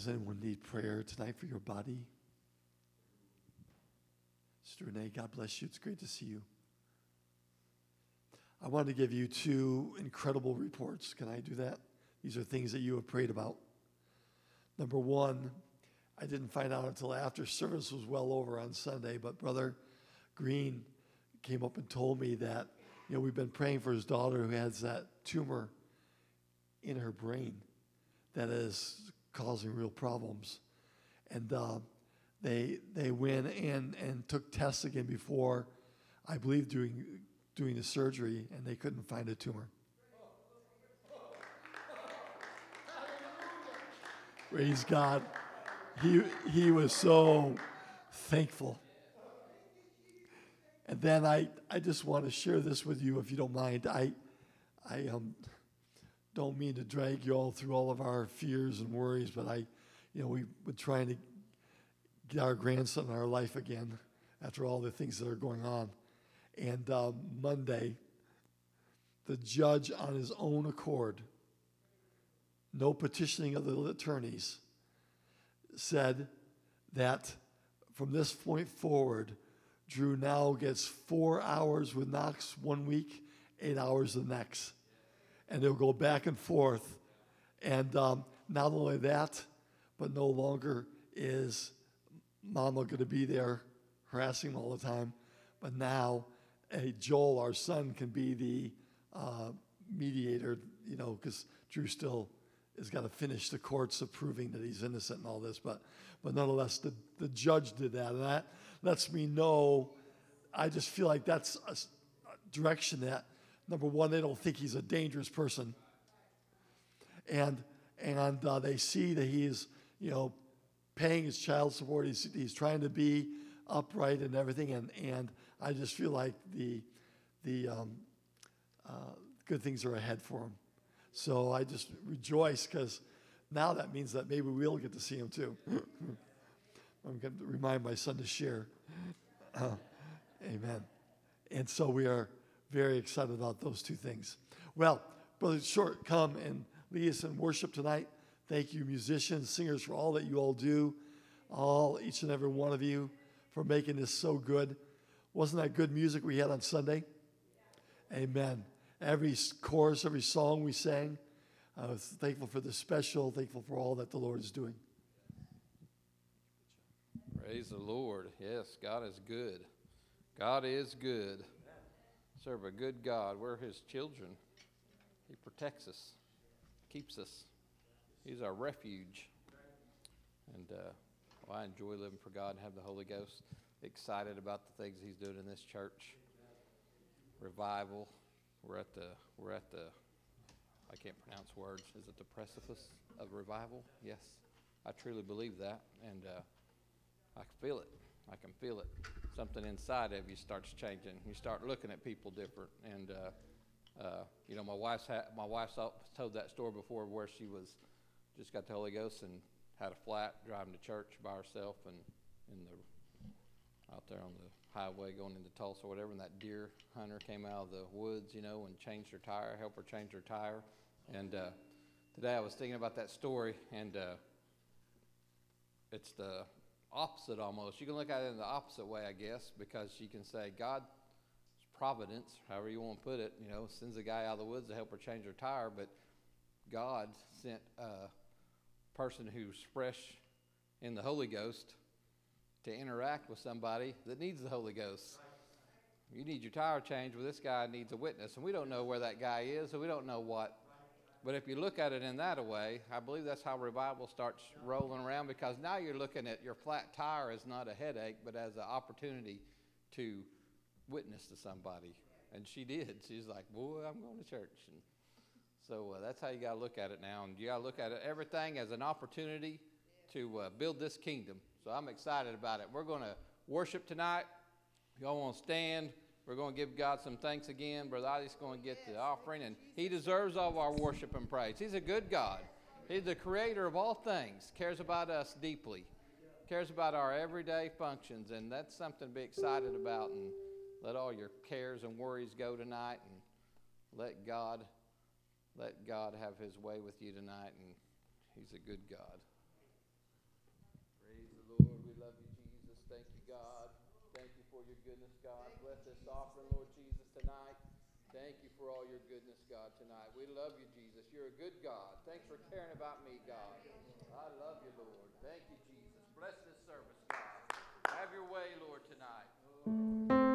Does anyone need prayer tonight for your body? Sister Renee, God bless you. It's great to see you. I want to give you two incredible reports. Can I do that? These are things that you have prayed about. Number one, I didn't find out until after service was well over on Sunday, but Brother Green came up and told me that, you know, we've been praying for his daughter who has that tumor in her brain that is causing real problems. And uh, they, they went and, and took tests again before, I believe, doing, doing the surgery, and they couldn't find a tumor. Praise God. He, he was so thankful. And then I, I just want to share this with you, if you don't mind. I, I um, don't mean to drag you all through all of our fears and worries, but I, you know, we were trying to get our grandson in our life again after all the things that are going on. And um, Monday, the judge, on his own accord, no petitioning of the attorneys, said that from this point forward, Drew now gets four hours with Knox one week, eight hours the next. And they'll go back and forth. And um, not only that, but no longer is mama going to be there harassing him all the time. But now, a Joel, our son, can be the uh, mediator, you know, because Drew still has got to finish the courts of proving that he's innocent and all this. But, but nonetheless, the, the judge did that. And that lets me know, I just feel like that's a, a direction that, number one, they don't think he's a dangerous person. And, and uh, they see that he's, you know, paying his child support. He's, he's trying to be upright and everything. And, and I just feel like the, the um, uh, good things are ahead for him. So I just rejoice because now that means that maybe we'll get to see him too. I'm going to remind my son to share. Amen. And so we are very excited about those two things. Well, Brother Short, come and lead us in worship tonight. Thank you, musicians, singers, for all that you all do, all, each and every one of you, for making this so good. Wasn't that good music we had on Sunday? Amen. Every chorus, every song we sang, I was thankful for the special, thankful for all that the Lord is doing. Praise the Lord. Yes, God is good. God is good. Serve a good God. We're His children. He protects us, keeps us. He's our refuge. And uh, well, I enjoy living for God and have the Holy Ghost. Excited about the things He's doing in this church. Revival. We're at the we're at the I can't pronounce words. Is it the precipice of revival? Yes, I truly believe that, and uh, I can feel it. I can feel it. Something inside of you starts changing. You start looking at people different, and uh, uh, you know, my wife's ha- my wife's told that story before where she was just got the Holy Ghost and had a flat driving to church by herself and in the out there on the highway going into Tulsa or whatever, and that deer hunter came out of the woods, you know, and changed her tire, helped her change her tire. And uh, today I was thinking about that story, and uh, it's the opposite almost. You can look at it in the opposite way, I guess, because you can say God's providence, however you want to put it, you know, sends a guy out of the woods to help her change her tire, but God sent a person who's fresh in the Holy Ghost to interact with somebody that needs the Holy Ghost. You need your tire changed, well, this guy needs a witness. And we don't know where that guy is, so we don't know what. But if you look at it in that way, I believe that's how revival starts rolling around because now you're looking at your flat tire as not a headache, but as an opportunity to witness to somebody. And she did. She's like, Boy, I'm going to church. And so uh, that's how you got to look at it now. And you got to look at it, everything as an opportunity to uh, build this kingdom. So I'm excited about it. We're going to worship tonight. Y'all want to stand? We're going to give God some thanks again. Brother Ollie's going to get the offering, and he deserves all of our worship and praise. He's a good God. He's the creator of all things, cares about us deeply, cares about our everyday functions, and that's something to be excited about. And let all your cares and worries go tonight, and let God, let God have His way with you tonight. And He's a good God. Praise the Lord. We love you, Jesus. Thank you, God. Thank you for your goodness, God. Bless this offering, Lord Jesus, tonight. Thank you for all your goodness, God, tonight. We love you, Jesus. You're a good God. Thanks for caring about me, God. I love you, Lord. Thank you, Jesus. Bless this service, God. Have your way, Lord, tonight.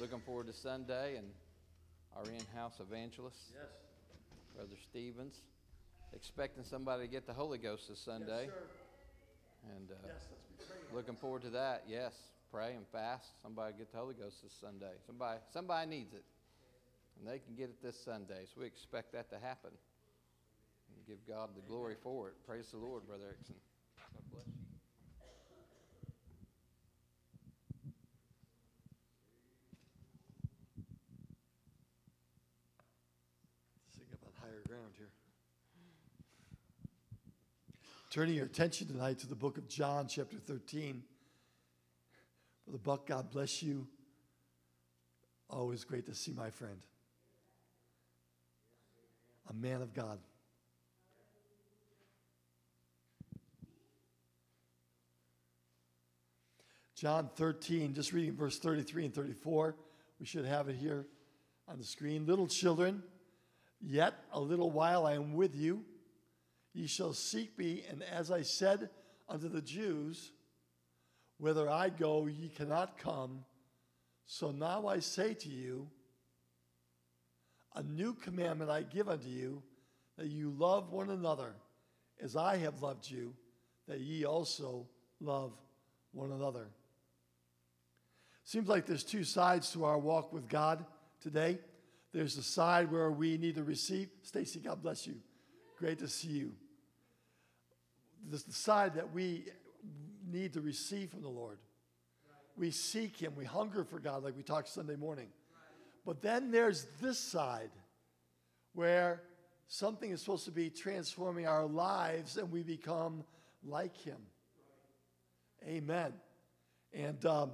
Looking forward to Sunday and our in-house evangelist. Yes. Brother Stevens. Expecting somebody to get the Holy Ghost this Sunday. And uh, Yes, let's be looking forward to that. Yes, pray and fast. Somebody get the Holy Ghost this Sunday. Somebody, somebody needs it, and they can get it this Sunday. So we expect that to happen. And give God the glory for it. Praise the Lord, Brother Erickson. God bless you. Sing about higher ground here. Turning your attention tonight to the book of John, chapter 13. Brother Buck, God bless you. Always great to see my friend. A man of God. John 13, just reading verse 33 and 34. We should have it here on the screen. Little children, yet a little while I am with you. Ye shall seek me, and as I said unto the Jews, whither I go, ye cannot come. So now I say to you, a new commandment I give unto you, that you love one another as I have loved you, that ye also love one another. Seems like there's two sides to our walk with God today. There's the side where we need to receive. Stacy, God bless you. Great to see you. The side that we need to receive from the Lord. We seek Him, we hunger for God, like we talked Sunday morning. But then there's this side where something is supposed to be transforming our lives and we become like Him. Amen. And um,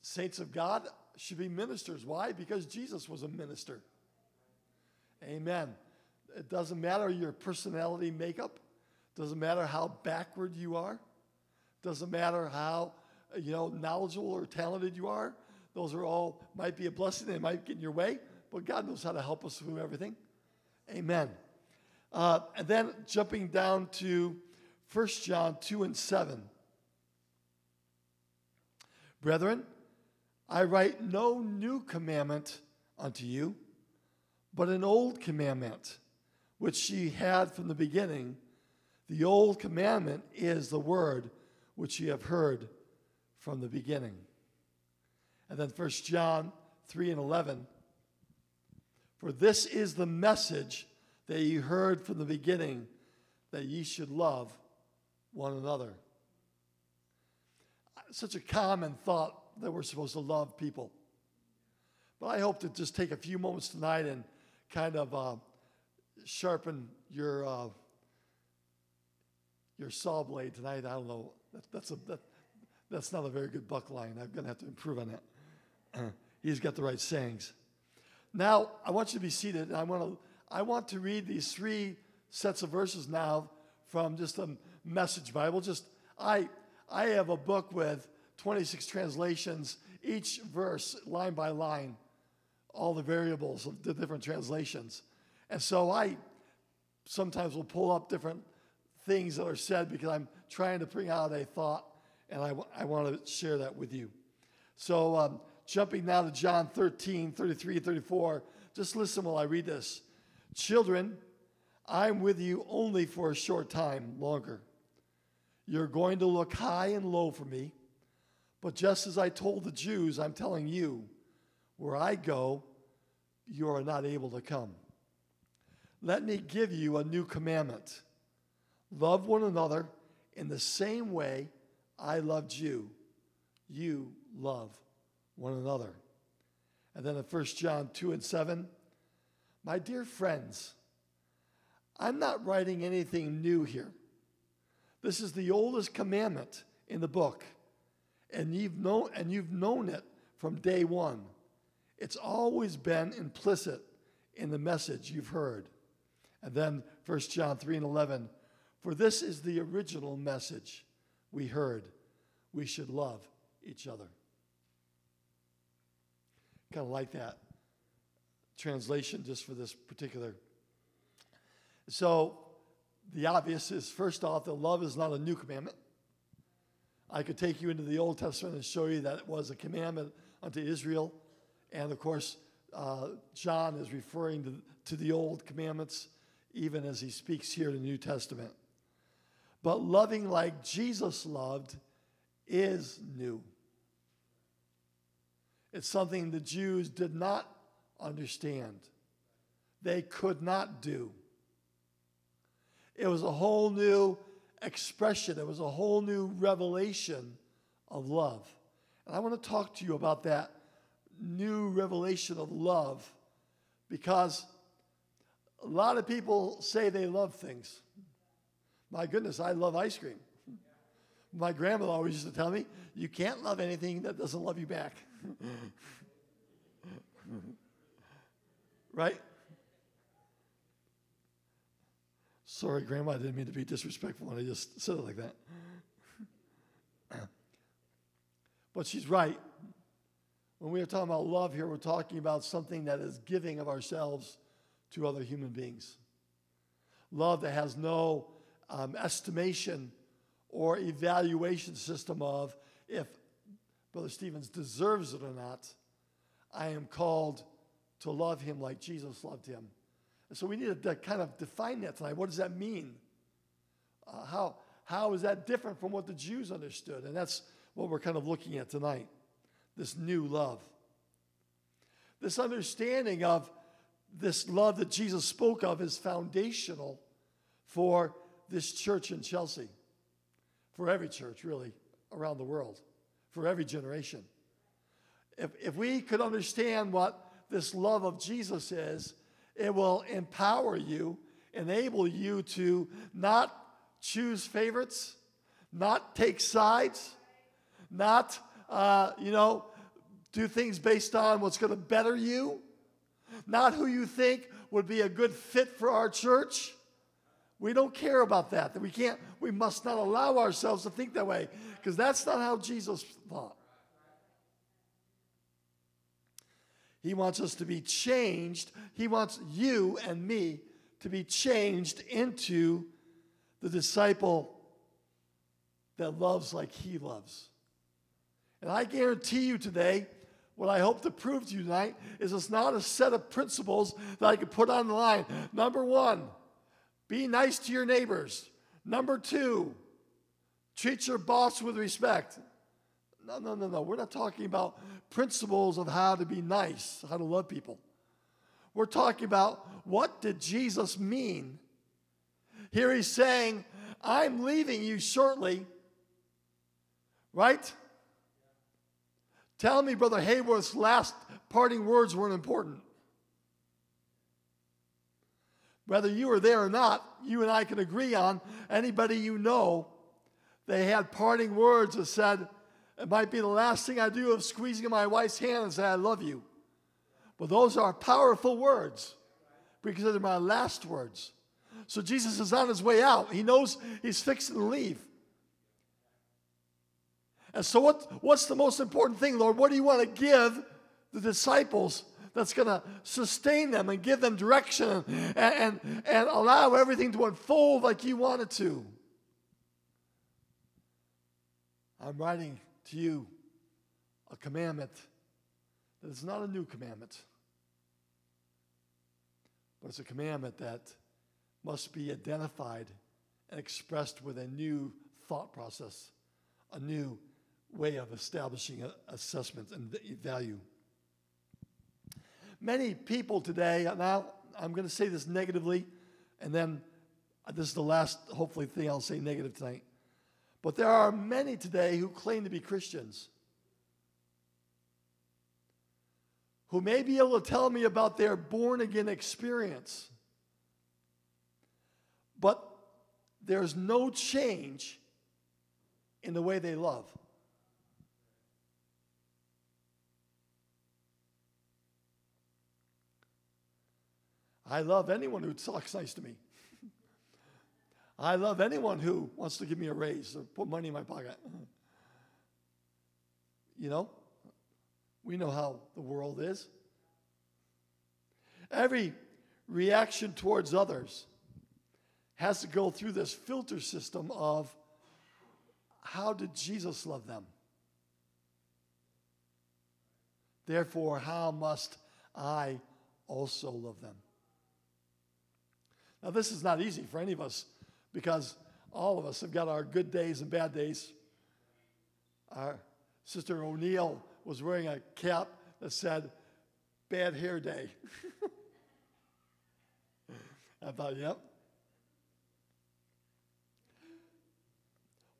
saints of God should be ministers. Why? Because Jesus was a minister. Amen. It doesn't matter your personality makeup. Doesn't matter how backward you are. Doesn't matter how you know knowledgeable or talented you are. Those are all might be a blessing. They might get in your way, but God knows how to help us through everything. Amen. Uh, and then jumping down to 1 John 2 and 7. Brethren, I write no new commandment unto you, but an old commandment, which ye had from the beginning. The old commandment is the word which ye have heard from the beginning. And then 1 John 3 and 11. For this is the message that ye heard from the beginning, that ye should love one another. Such a common thought that we're supposed to love people. But I hope to just take a few moments tonight and kind of uh, sharpen your uh, your saw blade tonight. I don't know. That, that's a that, that's not a very good buck line. I'm going to have to improve on that. He's got the right sayings. Now I want you to be seated. And I want to I want to read these three sets of verses now from just a message Bible. Just I I have a book with 26 translations, each verse, line by line, all the variables of the different translations. And so I sometimes will pull up different things that are said because I'm trying to bring out a thought and I, w- I want to share that with you. So, um, jumping now to John 13, 33, 34, just listen while I read this. Children, I'm with you only for a short time longer. You're going to look high and low for me. But just as I told the Jews, I'm telling you, where I go, you are not able to come. Let me give you a new commandment love one another in the same way I loved you. You love one another. And then in 1 John 2 and 7, my dear friends, I'm not writing anything new here. This is the oldest commandment in the book and you've known and you've known it from day one. It's always been implicit in the message you've heard. And then 1 John 3 and 11, for this is the original message we heard. We should love each other. Kind of like that translation just for this particular. So the obvious is first off that love is not a new commandment. I could take you into the Old Testament and show you that it was a commandment unto Israel. And of course, uh, John is referring to, to the Old Commandments even as he speaks here in the New Testament. But loving like Jesus loved is new. It's something the Jews did not understand, they could not do. It was a whole new expression, it was a whole new revelation of love. And I want to talk to you about that new revelation of love because a lot of people say they love things. My goodness, I love ice cream. My grandma always used to tell me, you can't love anything that doesn't love you back. right? Sorry, Grandma, I didn't mean to be disrespectful when I just said it like that. but she's right. When we are talking about love here, we're talking about something that is giving of ourselves to other human beings. Love that has no um, estimation or evaluation system of if Brother Stevens deserves it or not. I am called to love him like Jesus loved him. And so we need to kind of define that tonight. What does that mean? Uh, how, how is that different from what the Jews understood? And that's what we're kind of looking at tonight this new love. This understanding of this love that Jesus spoke of is foundational for this church in Chelsea, for every church, really, around the world, for every generation. If, if we could understand what this love of Jesus is, it will empower you, enable you to not choose favorites, not take sides, not, uh, you know, do things based on what's going to better you, not who you think would be a good fit for our church. We don't care about that. That we can't, we must not allow ourselves to think that way because that's not how Jesus thought. He wants us to be changed. He wants you and me to be changed into the disciple that loves like he loves. And I guarantee you today, what I hope to prove to you tonight is it's not a set of principles that I can put on the line. Number one, be nice to your neighbors. Number two, treat your boss with respect. No, no, no, no. We're not talking about principles of how to be nice, how to love people. We're talking about what did Jesus mean? Here he's saying, I'm leaving you shortly, right? Tell me, Brother Hayworth's last parting words weren't important. Whether you were there or not, you and I can agree on anybody you know, they had parting words that said, It might be the last thing I do of squeezing my wife's hand and say, I love you. But those are powerful words because they're my last words. So Jesus is on his way out. He knows he's fixing to leave. And so, what, what's the most important thing, Lord? What do you want to give the disciples that's going to sustain them and give them direction and, and, and allow everything to unfold like you want it to? I'm writing to you a commandment that is not a new commandment, but it's a commandment that must be identified and expressed with a new thought process, a new way of establishing assessment and value. Many people today, now I'm going to say this negatively, and then uh, this is the last, hopefully, thing I'll say negative tonight. But there are many today who claim to be Christians who may be able to tell me about their born again experience, but there's no change in the way they love. I love anyone who talks nice to me. I love anyone who wants to give me a raise or put money in my pocket. You know, we know how the world is. Every reaction towards others has to go through this filter system of how did Jesus love them? Therefore, how must I also love them? Now, this is not easy for any of us because all of us have got our good days and bad days. Our sister O'Neill was wearing a cap that said, Bad Hair Day. I thought, yep.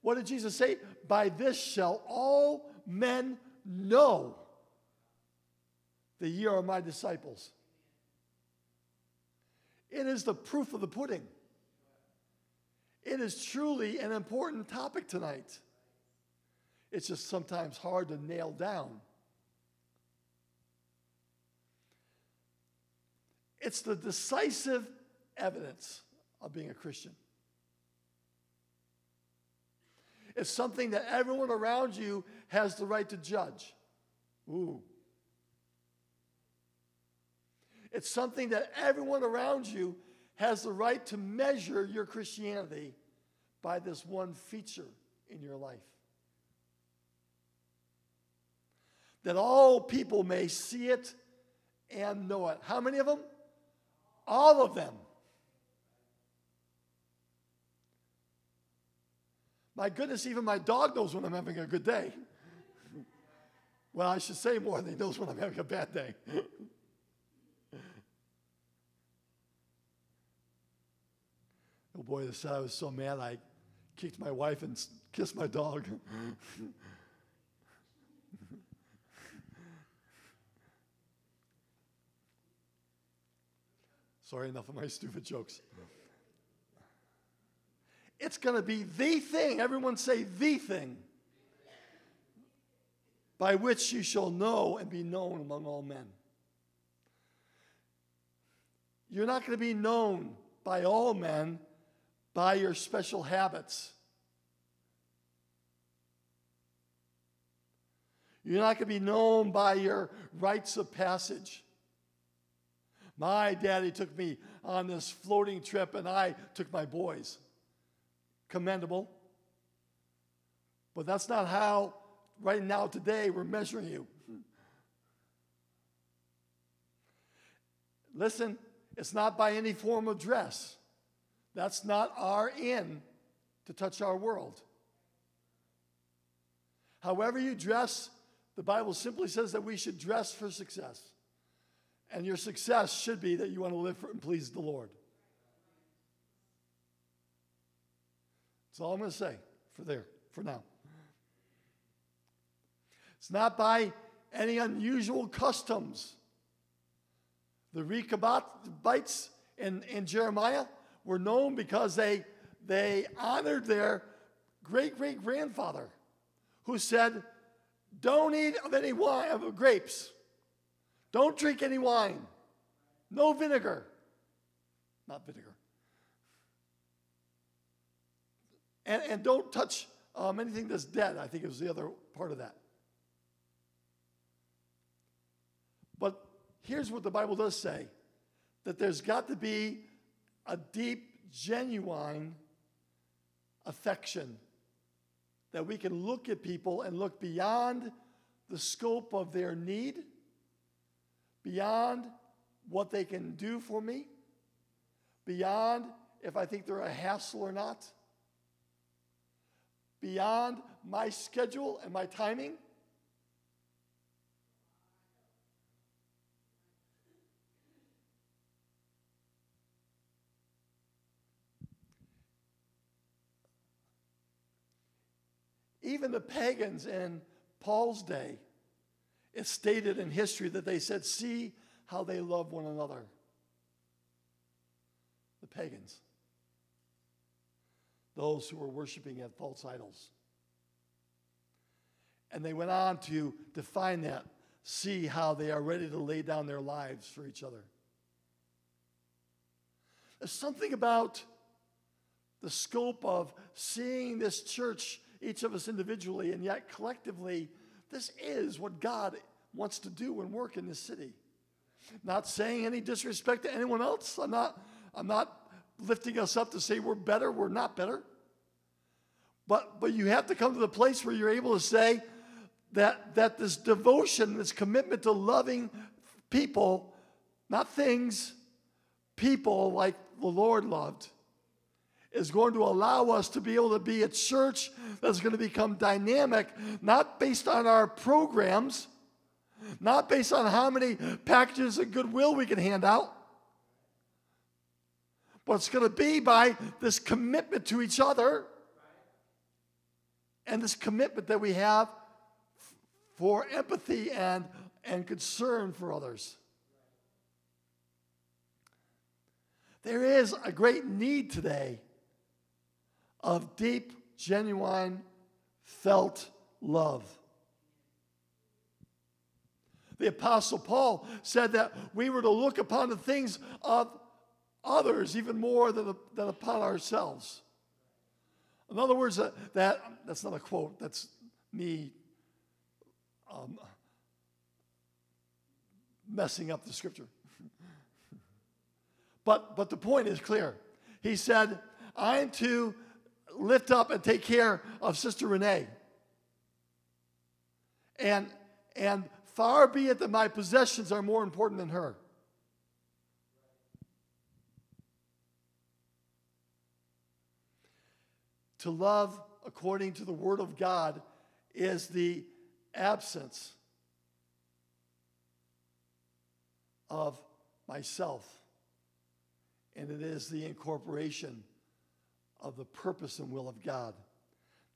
What did Jesus say? By this shall all men know that ye are my disciples. It is the proof of the pudding. It is truly an important topic tonight. It's just sometimes hard to nail down. It's the decisive evidence of being a Christian. It's something that everyone around you has the right to judge. Ooh. It's something that everyone around you has the right to measure your Christianity by this one feature in your life. That all people may see it and know it. How many of them? All of them. My goodness, even my dog knows when I'm having a good day. well, I should say more than he knows when I'm having a bad day. boy, this I was so mad I kicked my wife and kissed my dog. Sorry, enough of my stupid jokes. It's going to be the thing. Everyone say the thing. By which you shall know and be known among all men. You're not going to be known by all men by your special habits. You're not going to be known by your rites of passage. My daddy took me on this floating trip, and I took my boys commendable. But that's not how, right now, today, we're measuring you. Listen, it's not by any form of dress. That's not our in to touch our world. However, you dress, the Bible simply says that we should dress for success. And your success should be that you want to live for and please the Lord. That's all I'm going to say for there, for now. It's not by any unusual customs. The Rechabites in, in Jeremiah were known because they, they honored their great great grandfather who said, Don't eat of any wine, of grapes. Don't drink any wine. No vinegar. Not vinegar. And, and don't touch um, anything that's dead. I think it was the other part of that. But here's what the Bible does say that there's got to be a deep, genuine affection that we can look at people and look beyond the scope of their need, beyond what they can do for me, beyond if I think they're a hassle or not beyond my schedule and my timing? Even the pagans in Paul's day, it's stated in history that they said, See how they love one another. The pagans those who were worshiping at false idols. And they went on to define that, see how they are ready to lay down their lives for each other. There's something about the scope of seeing this church, each of us individually, and yet collectively, this is what God wants to do and work in this city. Not saying any disrespect to anyone else. I'm not, I'm not lifting us up to say we're better, we're not better. But, but you have to come to the place where you're able to say that, that this devotion, this commitment to loving people, not things, people like the Lord loved, is going to allow us to be able to be a church that's going to become dynamic, not based on our programs, not based on how many packages of goodwill we can hand out, but it's going to be by this commitment to each other and this commitment that we have for empathy and, and concern for others. There is a great need today of deep, genuine, felt love. The Apostle Paul said that we were to look upon the things of others even more than, than upon ourselves. In other words, that, that that's not a quote, that's me um, messing up the scripture. but, but the point is clear. He said, I'm to lift up and take care of Sister Renee. And, and far be it that my possessions are more important than her. To love according to the Word of God is the absence of myself, and it is the incorporation of the purpose and will of God.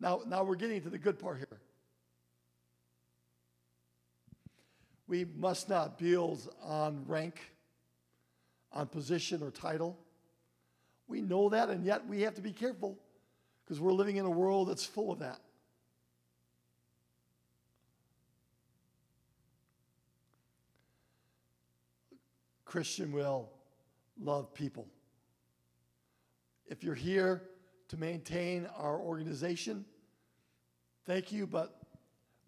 Now, now we're getting to the good part here. We must not build on rank, on position or title. We know that, and yet we have to be careful because we're living in a world that's full of that. Christian will love people. If you're here to maintain our organization, thank you, but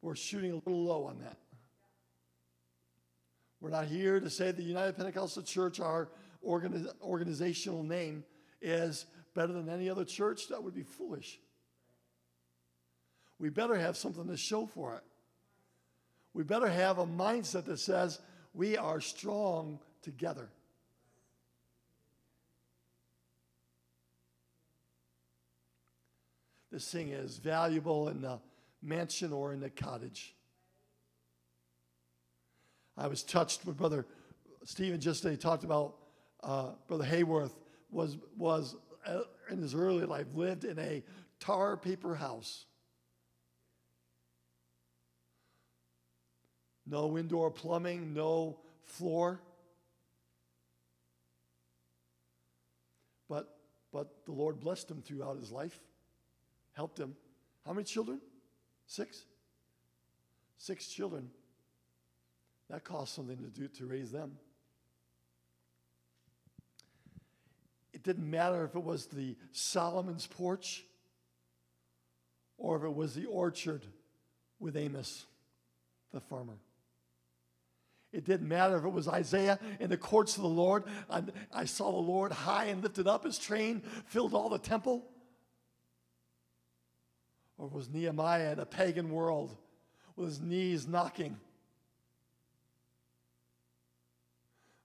we're shooting a little low on that. We're not here to say the United Pentecostal Church, our organi- organizational name, is better than any other church. That would be foolish. We better have something to show for it. We better have a mindset that says we are strong together. This thing is valuable in the mansion or in the cottage. I was touched when Brother Stephen just today talked about uh, Brother Hayworth was, was uh, in his early life lived in a tar paper house. No indoor plumbing, no floor. But, but the Lord blessed him throughout his life, helped him. How many children? Six? Six children. That cost something to do to raise them. It didn't matter if it was the Solomon's porch or if it was the orchard with Amos, the farmer. It didn't matter if it was Isaiah in the courts of the Lord. I, I saw the Lord high and lifted up, his train filled all the temple. Or was Nehemiah in a pagan world with his knees knocking.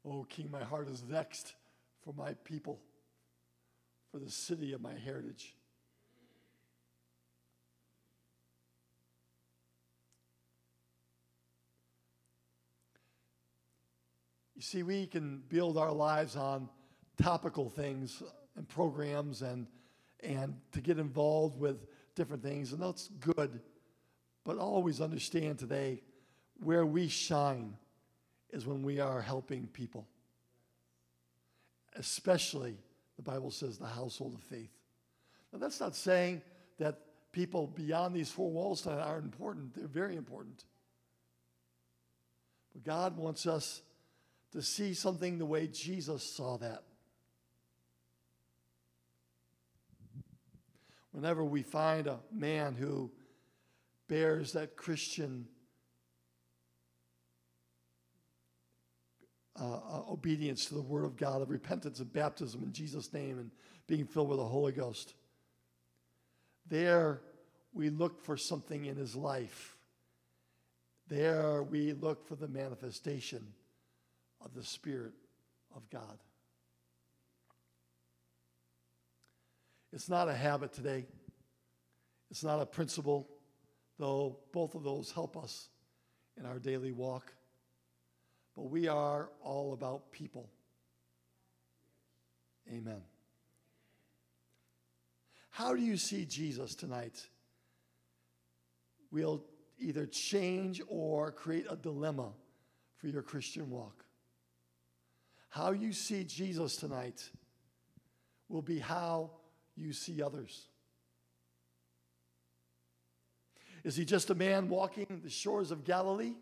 Oh, King, my heart is vexed for my people, for the city of my heritage. You see, we can build our lives on topical things and programs and, and to get involved with different things, and that's good. But always understand today where we shine is when we are helping people, especially, the Bible says, the household of faith. Now, that's not saying that people beyond these four walls aren't important, they're very important. But God wants us to see something the way Jesus saw that. Whenever we find a man who bears that Christian uh, uh, obedience to the Word of God, of repentance and baptism in Jesus' name and being filled with the Holy Ghost, There we look for something in his life. There we look for the manifestation of the Spirit of God. It's not a habit today. It's not a principle, though both of those help us in our daily walk. But we are all about people. Amen. How do you see Jesus tonight? Will either change or create a dilemma for your Christian walk. How you see Jesus tonight will be how you see others. Is he just a man walking the shores of Galilee?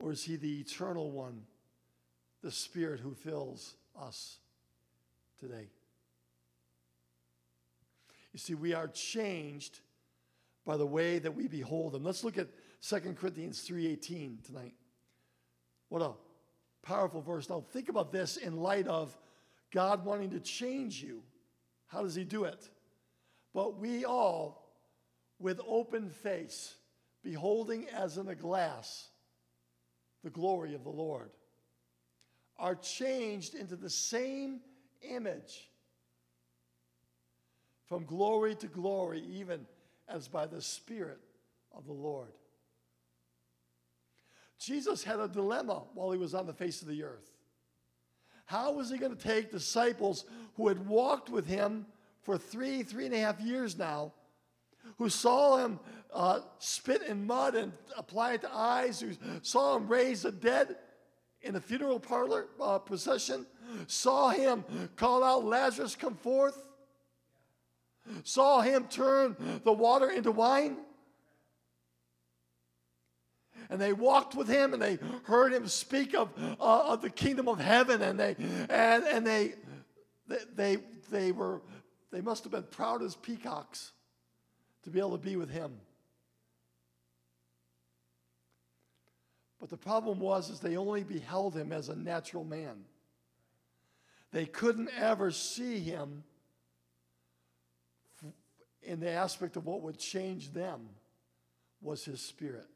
Or is he the eternal one, the Spirit who fills us today? You see, we are changed by the way that we behold him. Let's look at 2 Corinthians 3:18 tonight. What a powerful verse. Now think about this in light of God wanting to change you. How does he do it? But we all with open face beholding as in a glass the glory of the Lord are changed into the same image from glory to glory even as by the Spirit of the Lord. Jesus had a dilemma while he was on the face of the earth. How was he going to take disciples who had walked with him for three, three and a half years now, who saw him uh, spit in mud and apply it to eyes, who saw him raise the dead in a funeral parlor uh, procession, saw him call out, Lazarus, come forth? saw him turn the water into wine. And they walked with him and they heard him speak of, uh, of the kingdom of heaven. And they, and, and they, they, they, were, they must have been proud as peacocks to be able to be with him. But the problem was is they only beheld him as a natural man. They couldn't ever see him in the aspect of what would change them was his spirit.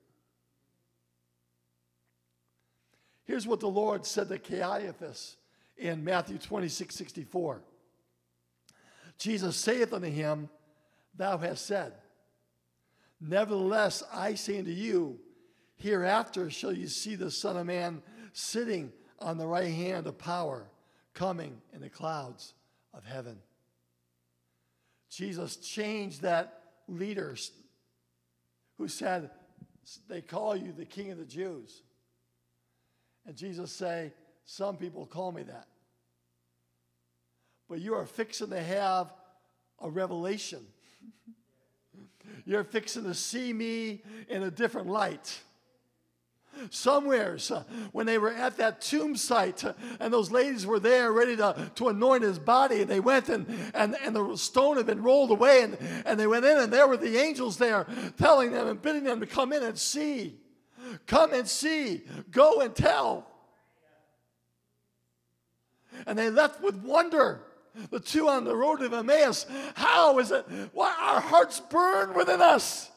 Here's what the Lord said to Caiaphas in Matthew 26 64. Jesus saith unto him, Thou hast said, Nevertheless, I say unto you, hereafter shall you see the Son of Man sitting on the right hand of power, coming in the clouds of heaven. Jesus changed that leader who said, They call you the king of the Jews. And Jesus say, Some people call me that. But you are fixing to have a revelation. You're fixing to see me in a different light somewheres uh, when they were at that tomb site uh, and those ladies were there ready to, to anoint his body and they went and, and, and the stone had been rolled away and, and they went in and there were the angels there telling them and bidding them to come in and see come and see go and tell and they left with wonder the two on the road of emmaus how is it why our hearts burn within us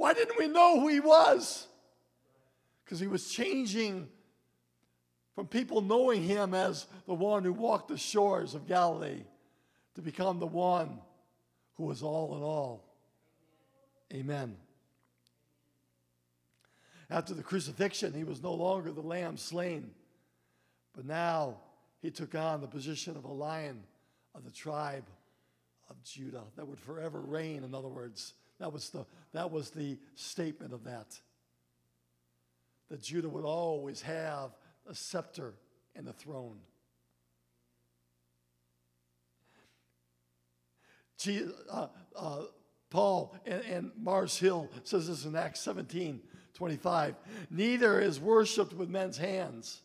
why didn't we know who he was? Because he was changing from people knowing him as the one who walked the shores of Galilee to become the one who was all in all. Amen. After the crucifixion, he was no longer the lamb slain, but now he took on the position of a lion of the tribe of Judah that would forever reign, in other words, that was the, that was the statement of that. That Judah would always have a scepter and a throne. uh, uh, Paul and, and Mars Hill says this in Acts 17 25. Neither is worshiped with men's hands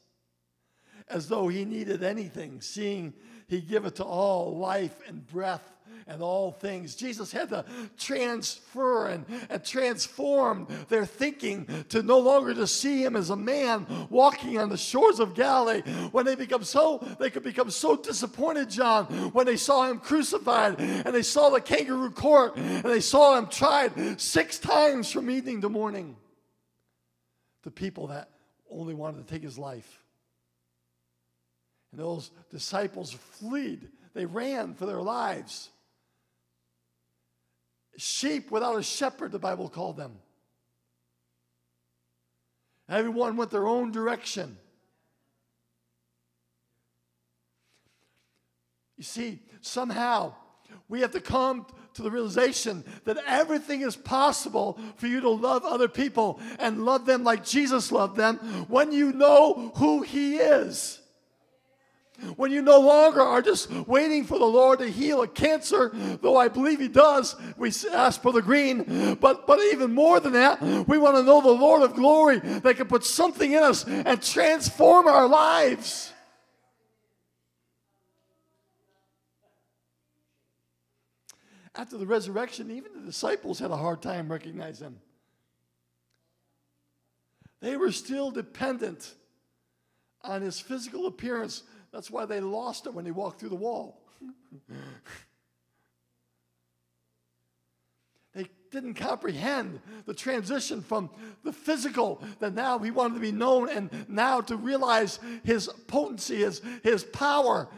as though he needed anything, seeing he giveth to all life and breath and all things. Jesus had to transfer and, and transform their thinking to no longer to see him as a man walking on the shores of Galilee. When they become so, they could become so disappointed, John, when they saw him crucified and they saw the kangaroo court and they saw him tried six times from evening to morning. The people that only wanted to take his life. And those disciples fled. They ran for their lives. Sheep without a shepherd, the Bible called them. Everyone went their own direction. You see, somehow we have to come to the realization that everything is possible for you to love other people and love them like Jesus loved them when you know who He is. When you no longer are just waiting for the Lord to heal a cancer, though I believe He does, we ask for the green. But, but even more than that, we want to know the Lord of glory that can put something in us and transform our lives. After the resurrection, even the disciples had a hard time recognizing Him. They were still dependent on His physical appearance that's why they lost it when he walked through the wall. they didn't comprehend the transition from the physical that now he wanted to be known and now to realize his potency, his, his power,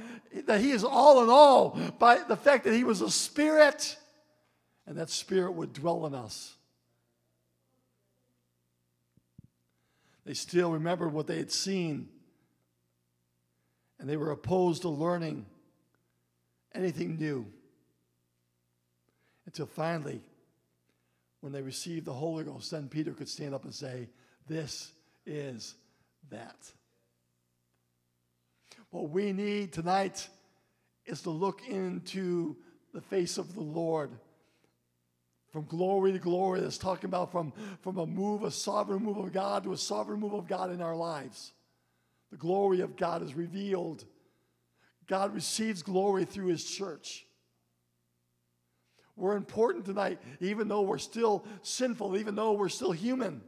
that he is all in all by the fact that he was a spirit and that spirit would dwell in us. They still remembered what they had seen and they were opposed to learning anything new. Until finally, when they received the Holy Ghost, then Peter could stand up and say, This is that. What we need tonight is to look into the face of the Lord. From glory to glory, that's talking about from, from a move, a sovereign move of God to a sovereign move of God in our lives. The glory of God is revealed. God receives glory through his church. We're important tonight, even though we're still sinful, even though we're still human.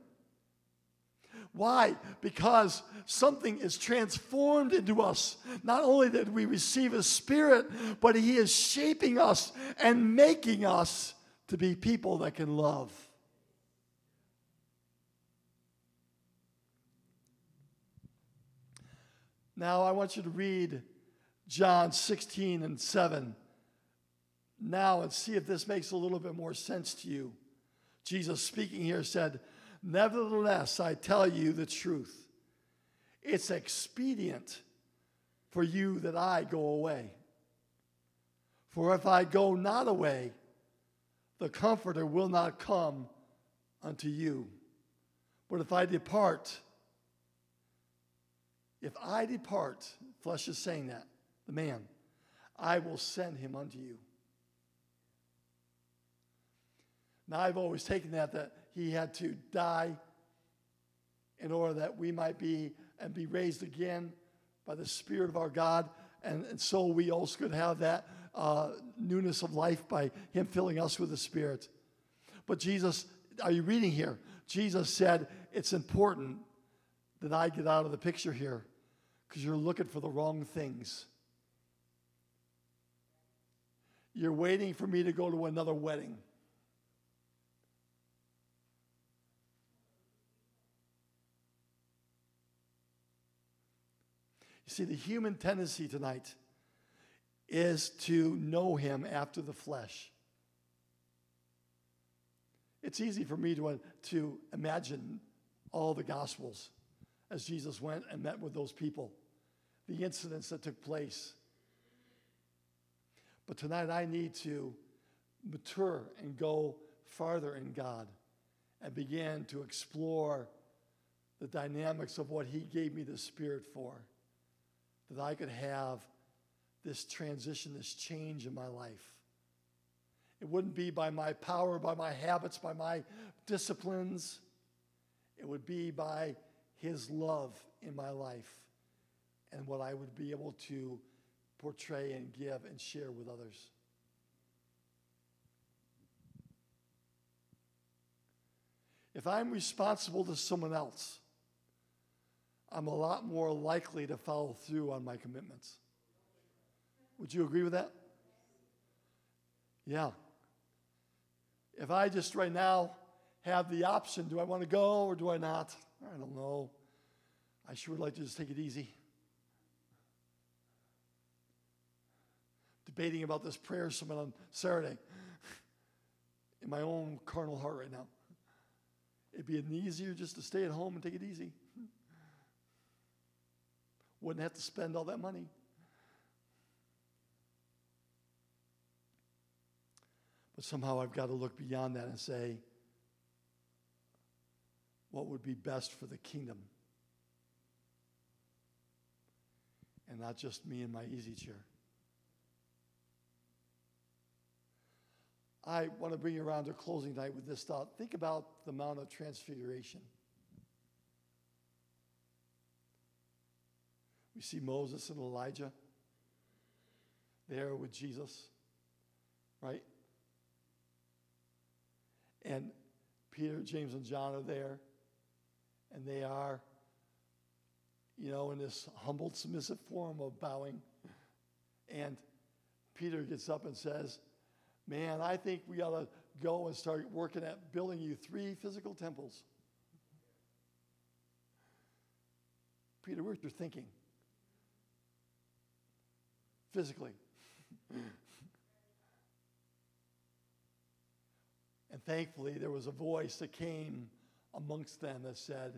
Why? Because something is transformed into us. Not only that we receive His Spirit, but He is shaping us and making us to be people that can love. Now I want you to read John 16 and 7 now and see if this makes a little bit more sense to you. Jesus speaking here said, Nevertheless, I tell you the truth. It's expedient for you that I go away. For if I go not away, the Comforter will not come unto you. But if I depart, if I depart, flesh is saying that, the man, I will send him unto you. Now, I've always taken that that he had to die in order that we might be and be raised again by the Spirit of our God. And, and so we also could have that uh, newness of life by him filling us with the Spirit. But Jesus, are you reading here? Jesus said, It's important that I get out of the picture here because you're looking for the wrong things. You're waiting for me to go to another wedding. You see, the human tendency tonight is to know him after the flesh. It's easy for me to, uh, to imagine all the Gospels as Jesus went and met with those people, the incidents that took place. But tonight I need to mature and go farther in God and begin to explore the dynamics of what He gave me the Spirit for, that I could have this transition, this change in my life. It wouldn't be by my power, by my habits, by my disciplines. It would be by his love in my life and what I would be able to portray and give and share with others. If I'm responsible to someone else, I'm a lot more likely to follow through on my commitments. Would you agree with that? Yeah. If I just right now have the option, do I want to go or do I not? I don't know. I sure would like to just take it easy. Debating about this prayer summit on Saturday in my own carnal heart right now. It'd be easier just to stay at home and take it easy. Wouldn't have to spend all that money. But somehow I've got to look beyond that and say, what would be best for the kingdom? And not just me in my easy chair. I want to bring you around to closing night with this thought. Think about the Mount of Transfiguration. We see Moses and Elijah there with Jesus, right? And Peter, James, and John are there, and they are, you know, in this humbled, submissive form of bowing. And Peter gets up and says, Man, I think we ought to go and start working at building you three physical temples. Peter, what where's your thinking? Physically. and thankfully, there was a voice that came amongst them that said,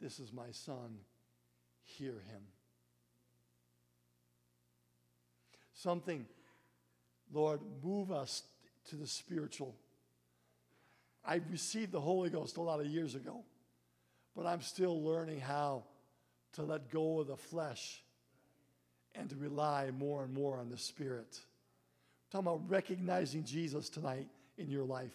This is my son, hear him. Something Lord, move us to the spiritual. I received the Holy Ghost a lot of years ago, but I'm still learning how to let go of the flesh and to rely more and more on the Spirit. I'm talking about recognizing Jesus tonight in your life.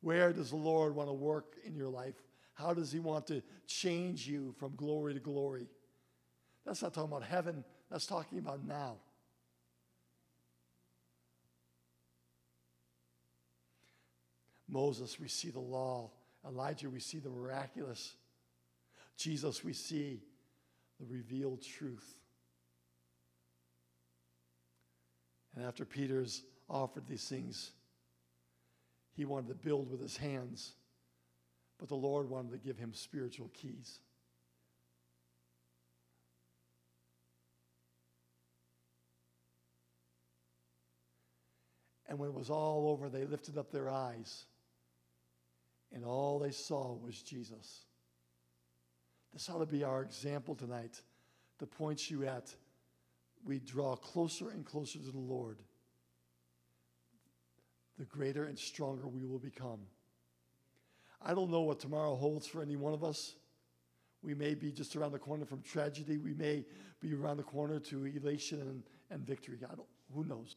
Where does the Lord want to work in your life? How does He want to change you from glory to glory? That's not talking about heaven, that's talking about now. Moses, we see the law. Elijah, we see the miraculous. Jesus, we see the revealed truth. And after Peter's offered these things, he wanted to build with his hands, but the Lord wanted to give him spiritual keys. And when it was all over, they lifted up their eyes and all they saw was Jesus. This ought to be our example tonight to point you at we draw closer and closer to the Lord, the greater and stronger we will become. I don't know what tomorrow holds for any one of us. We may be just around the corner from tragedy. We may be around the corner to elation and, and victory. I don't, who knows?